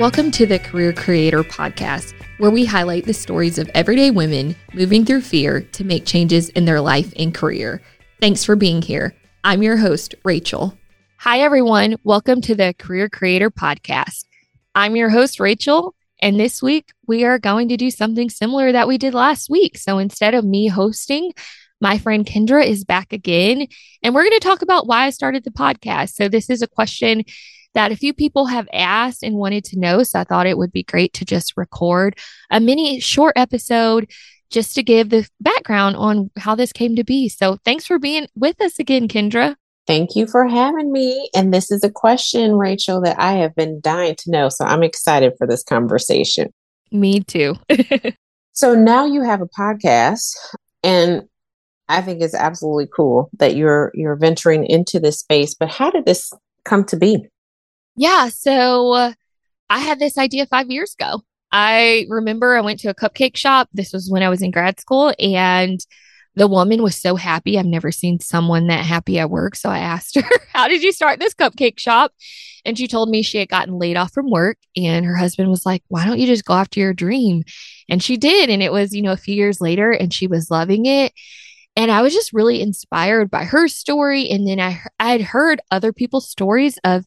Welcome to the Career Creator Podcast, where we highlight the stories of everyday women moving through fear to make changes in their life and career. Thanks for being here. I'm your host, Rachel. Hi, everyone. Welcome to the Career Creator Podcast. I'm your host, Rachel. And this week, we are going to do something similar that we did last week. So instead of me hosting, my friend Kindra is back again, and we're going to talk about why I started the podcast. So, this is a question that a few people have asked and wanted to know. So I thought it would be great to just record a mini short episode just to give the background on how this came to be. So thanks for being with us again, Kindra. Thank you for having me. And this is a question, Rachel, that I have been dying to know. So I'm excited for this conversation. Me too. so now you have a podcast and I think it's absolutely cool that you're you're venturing into this space. But how did this come to be? Yeah. So I had this idea five years ago. I remember I went to a cupcake shop. This was when I was in grad school, and the woman was so happy. I've never seen someone that happy at work. So I asked her, How did you start this cupcake shop? And she told me she had gotten laid off from work. And her husband was like, Why don't you just go after your dream? And she did. And it was, you know, a few years later, and she was loving it. And I was just really inspired by her story. And then I, I had heard other people's stories of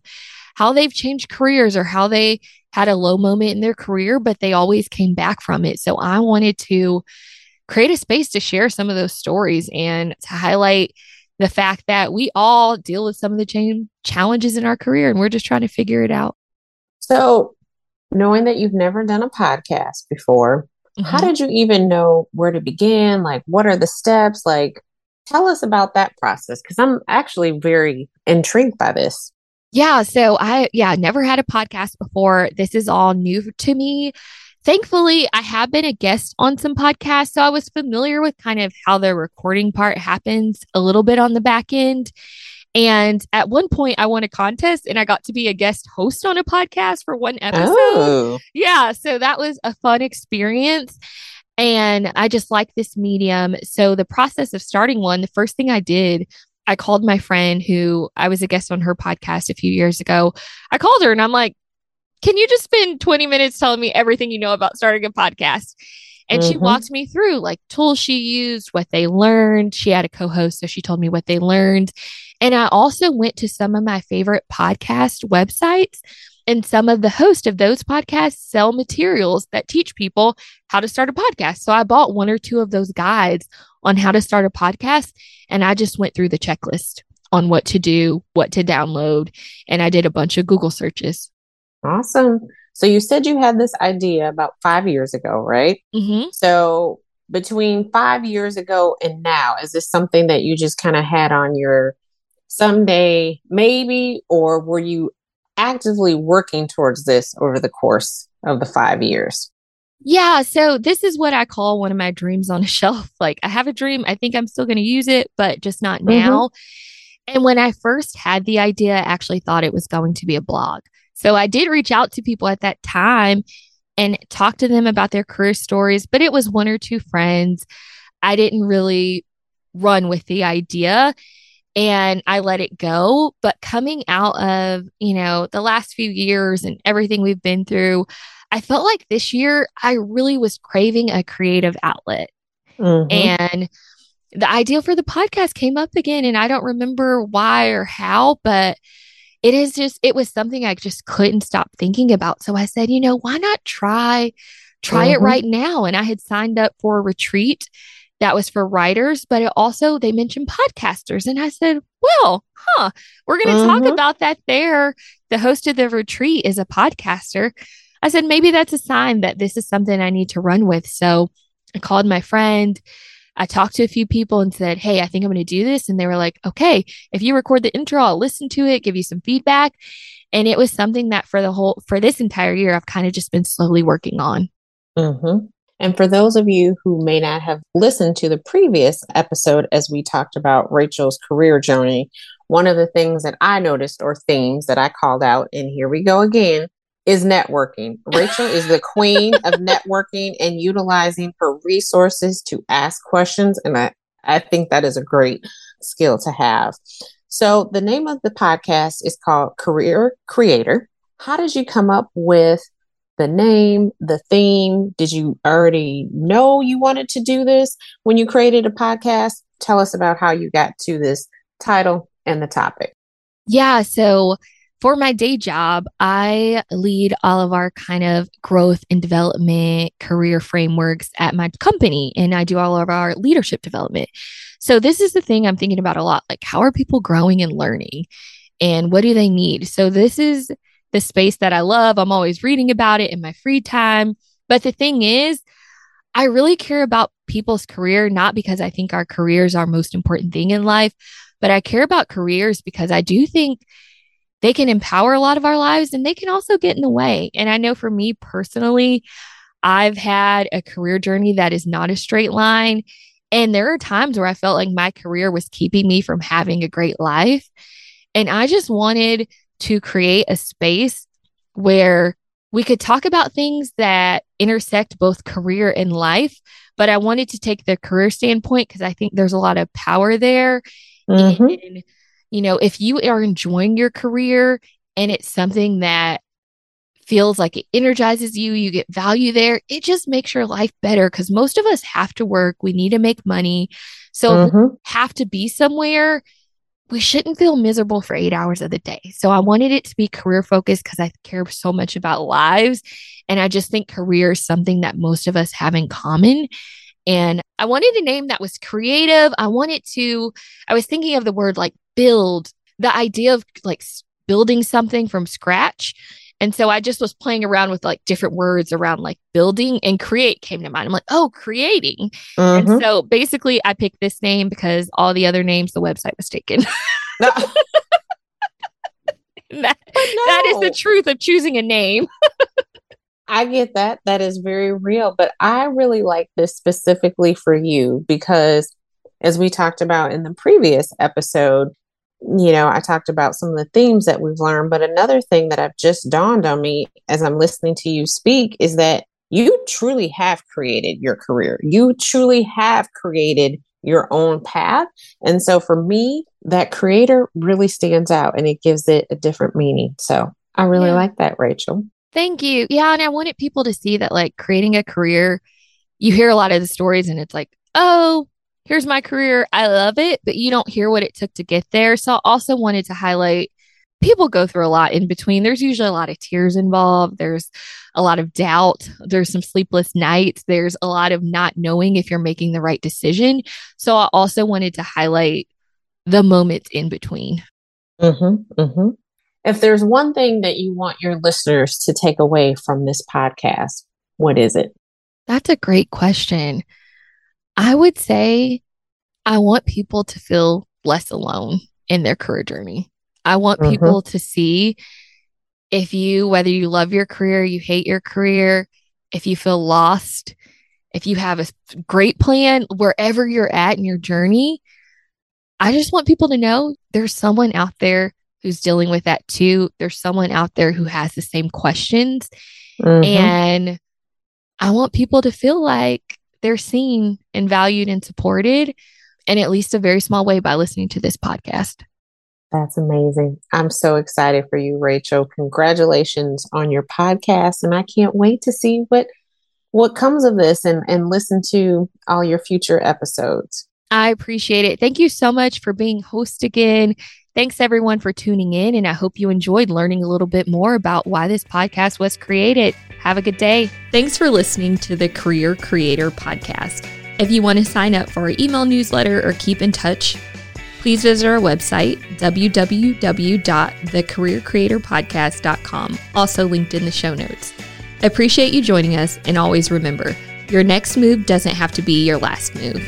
how they've changed careers or how they had a low moment in their career, but they always came back from it. So I wanted to create a space to share some of those stories and to highlight the fact that we all deal with some of the same challenges in our career and we're just trying to figure it out. So, knowing that you've never done a podcast before, mm-hmm. how did you even know where to begin? Like, what are the steps? Like, tell us about that process because I'm actually very intrigued by this. Yeah. So I, yeah, never had a podcast before. This is all new to me. Thankfully, I have been a guest on some podcasts. So I was familiar with kind of how the recording part happens a little bit on the back end. And at one point, I won a contest and I got to be a guest host on a podcast for one episode. Oh. Yeah. So that was a fun experience. And I just like this medium. So the process of starting one, the first thing I did I called my friend who I was a guest on her podcast a few years ago. I called her and I'm like, can you just spend 20 minutes telling me everything you know about starting a podcast? And mm-hmm. she walked me through like tools she used, what they learned. She had a co host, so she told me what they learned. And I also went to some of my favorite podcast websites and some of the hosts of those podcasts sell materials that teach people how to start a podcast. So I bought one or two of those guides on how to start a podcast. And I just went through the checklist on what to do, what to download. And I did a bunch of Google searches. Awesome. So you said you had this idea about five years ago, right? Mm-hmm. So between five years ago and now, is this something that you just kind of had on your someday maybe, or were you actively working towards this over the course of the five years? Yeah. So this is what I call one of my dreams on a shelf. Like I have a dream. I think I'm still going to use it, but just not mm-hmm. now. And when I first had the idea, I actually thought it was going to be a blog. So I did reach out to people at that time and talk to them about their career stories, but it was one or two friends. I didn't really run with the idea and I let it go. But coming out of, you know, the last few years and everything we've been through, I felt like this year I really was craving a creative outlet. Mm-hmm. And the idea for the podcast came up again. And I don't remember why or how, but it is just, it was something I just couldn't stop thinking about. So I said, you know, why not try? Try mm-hmm. it right now. And I had signed up for a retreat that was for writers, but it also they mentioned podcasters. And I said, well, huh, we're going to mm-hmm. talk about that there. The host of the retreat is a podcaster. I said, maybe that's a sign that this is something I need to run with. So I called my friend. I talked to a few people and said, Hey, I think I'm going to do this. And they were like, Okay, if you record the intro, I'll listen to it, give you some feedback. And it was something that for the whole, for this entire year, I've kind of just been slowly working on. Mm-hmm. And for those of you who may not have listened to the previous episode as we talked about Rachel's career journey, one of the things that I noticed or themes that I called out, and here we go again, is networking. Rachel is the queen of networking and utilizing her resources to ask questions. And I, I think that is a great skill to have. So, the name of the podcast is called Career Creator. How did you come up with the name, the theme? Did you already know you wanted to do this when you created a podcast? Tell us about how you got to this title and the topic. Yeah. So, for my day job, I lead all of our kind of growth and development career frameworks at my company, and I do all of our leadership development. So, this is the thing I'm thinking about a lot like, how are people growing and learning? And what do they need? So, this is the space that I love. I'm always reading about it in my free time. But the thing is, I really care about people's career, not because I think our careers are most important thing in life, but I care about careers because I do think they can empower a lot of our lives and they can also get in the way. And I know for me personally, I've had a career journey that is not a straight line. And there are times where I felt like my career was keeping me from having a great life. And I just wanted to create a space where we could talk about things that intersect both career and life. But I wanted to take the career standpoint because I think there's a lot of power there. Mm-hmm. And you know, if you are enjoying your career and it's something that feels like it energizes you, you get value there, it just makes your life better because most of us have to work, we need to make money. So mm-hmm. have to be somewhere, we shouldn't feel miserable for eight hours of the day. So I wanted it to be career focused because I care so much about lives. And I just think career is something that most of us have in common. And I wanted a name that was creative. I wanted to, I was thinking of the word like build, the idea of like building something from scratch. And so I just was playing around with like different words around like building and create came to mind. I'm like, oh, creating. Mm-hmm. And so basically, I picked this name because all the other names, the website was taken. No. that, no. that is the truth of choosing a name. I get that. That is very real. But I really like this specifically for you because, as we talked about in the previous episode, you know, I talked about some of the themes that we've learned. But another thing that I've just dawned on me as I'm listening to you speak is that you truly have created your career. You truly have created your own path. And so for me, that creator really stands out and it gives it a different meaning. So I really yeah. like that, Rachel. Thank you. Yeah. And I wanted people to see that, like, creating a career, you hear a lot of the stories and it's like, oh, here's my career. I love it. But you don't hear what it took to get there. So I also wanted to highlight people go through a lot in between. There's usually a lot of tears involved. There's a lot of doubt. There's some sleepless nights. There's a lot of not knowing if you're making the right decision. So I also wanted to highlight the moments in between. Mm-hmm, mm-hmm. If there's one thing that you want your listeners to take away from this podcast, what is it? That's a great question. I would say I want people to feel less alone in their career journey. I want mm-hmm. people to see if you, whether you love your career, you hate your career, if you feel lost, if you have a great plan, wherever you're at in your journey, I just want people to know there's someone out there who's dealing with that too. There's someone out there who has the same questions. Mm-hmm. And I want people to feel like they're seen and valued and supported in at least a very small way by listening to this podcast. That's amazing. I'm so excited for you, Rachel. Congratulations on your podcast. And I can't wait to see what what comes of this and, and listen to all your future episodes. I appreciate it. Thank you so much for being host again. Thanks everyone for tuning in, and I hope you enjoyed learning a little bit more about why this podcast was created. Have a good day. Thanks for listening to the Career Creator Podcast. If you want to sign up for our email newsletter or keep in touch, please visit our website, www.thecareercreatorpodcast.com, also linked in the show notes. Appreciate you joining us, and always remember your next move doesn't have to be your last move.